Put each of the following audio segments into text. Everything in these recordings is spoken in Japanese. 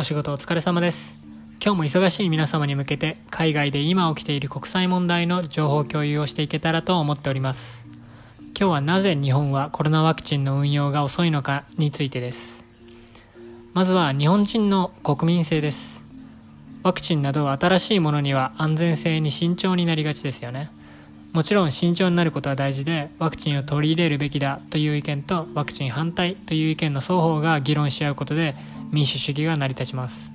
お仕事お疲れ様です。今日も忙しい皆様に向けて海外で今起きている国際問題の情報共有をしていけたらと思っております。今日はなぜ日本はコロナワクチンの運用が遅いのかについてです。まずは日本人の国民性です。ワクチンなど新しいものには安全性に慎重になりがちですよね。もちろん慎重になることは大事でワクチンを取り入れるべきだという意見とワクチン反対という意見の双方が議論し合うことで民主主義が成り立ちます。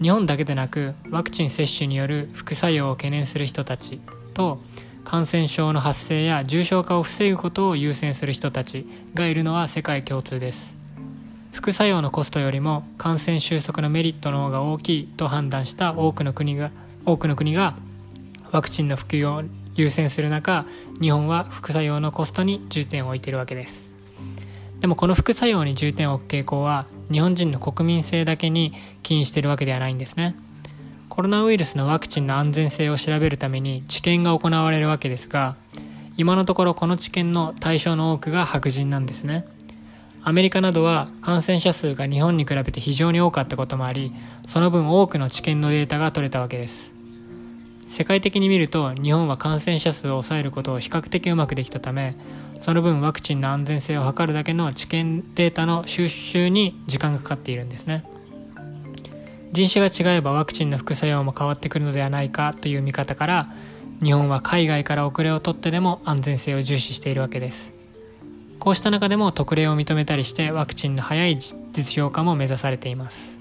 日本だけでなくワクチン接種による副作用を懸念する人たちと感染症の発生や重症化を防ぐことを優先する人たちがいるのは世界共通です。副作用のコストよりも感染収束のメリットの方が大きいと判断した多くの国が多くの国がワクチンの普及を優先する中日本は副作用のコストに重点を置いているわけです。でもこの副作用に重点を置く傾向は日本人の国民性だけに起因しているわけではないんですね。コロナウイルスのワクチンの安全性を調べるために治験が行われるわけですが今のところこの治験の対象の多くが白人なんですね。アメリカなどは感染者数が日本に比べて非常に多かったこともありその分多くの治験のデータが取れたわけです。世界的に見ると日本は感染者数を抑えることを比較的うまくできたためその分ワクチンの安全性を測るだけの治験データの収集に時間がかかっているんですね。人種が違えばワクチンの副作用も変わってくるのではないかという見方から日本は海外から遅れを取ってでも安全性を重視しているわけです。こうした中でも特例を認めたりしてワクチンの早い実用化も目指されています。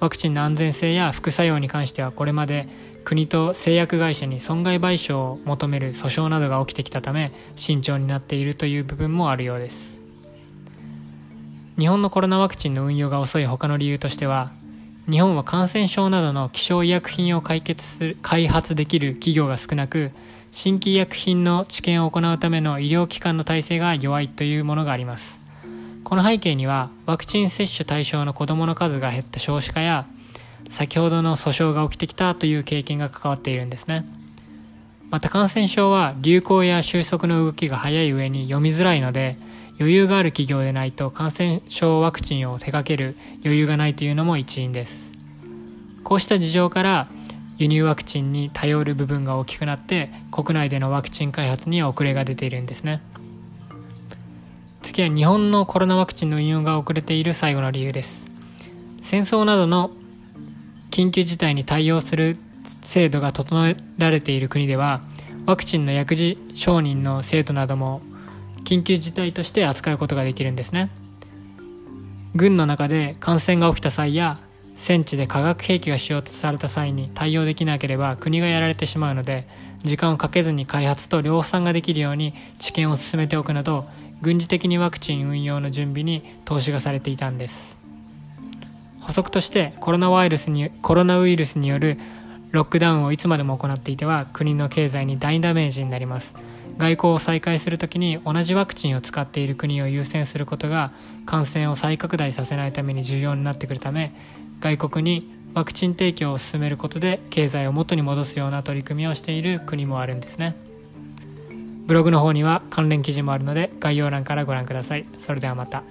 ワクチンの安全性や副作用に関してはこれまで国と製薬会社に損害賠償を求める訴訟などが起きてきたため慎重になっているという部分もあるようです。日本のコロナワクチンの運用が遅い他の理由としては日本は感染症などの希少医薬品を解決する開発できる企業が少なく新規医薬品の治験を行うための医療機関の体制が弱いというものがあります。この背景にはワクチン接種対象の子どもの数が減った少子化や先ほどの訴訟が起きてきたという経験が関わっているんですね。また感染症は流行や収束の動きが早い上に読みづらいので余裕がある企業でないと感染症ワクチンを手掛ける余裕がないというのも一因です。こうした事情から輸入ワクチンに頼る部分が大きくなって国内でのワクチン開発には遅れが出ているんですね。次は日本のコロナワクチンの運用が遅れている最後の理由です。戦争などの緊急事態に対応する制度が整えられている国ではワクチンの薬事承認の制度なども緊急事態として扱うことができるんですね。軍の中で感染が起きた際や戦地で化学兵器が使用された際に対応できなければ国がやられてしまうので時間をかけずに開発と量産ができるように治験を進めておくなど軍事的にワクチン運用の準備に投資がされていたんです。補足としてコロナウイルスにコロナウイルスによるロックダウンをいつまでも行っていては国の経済に大ダメージになります。外交を再開するときに同じワクチンを使っている国を優先することが感染を再拡大させないために重要になってくるため外国にワクチン提供を進めることで経済を元に戻すような取り組みをしている国もあるんですね。ブログの方には関連記事もあるので概要欄からご覧ください。それではまた。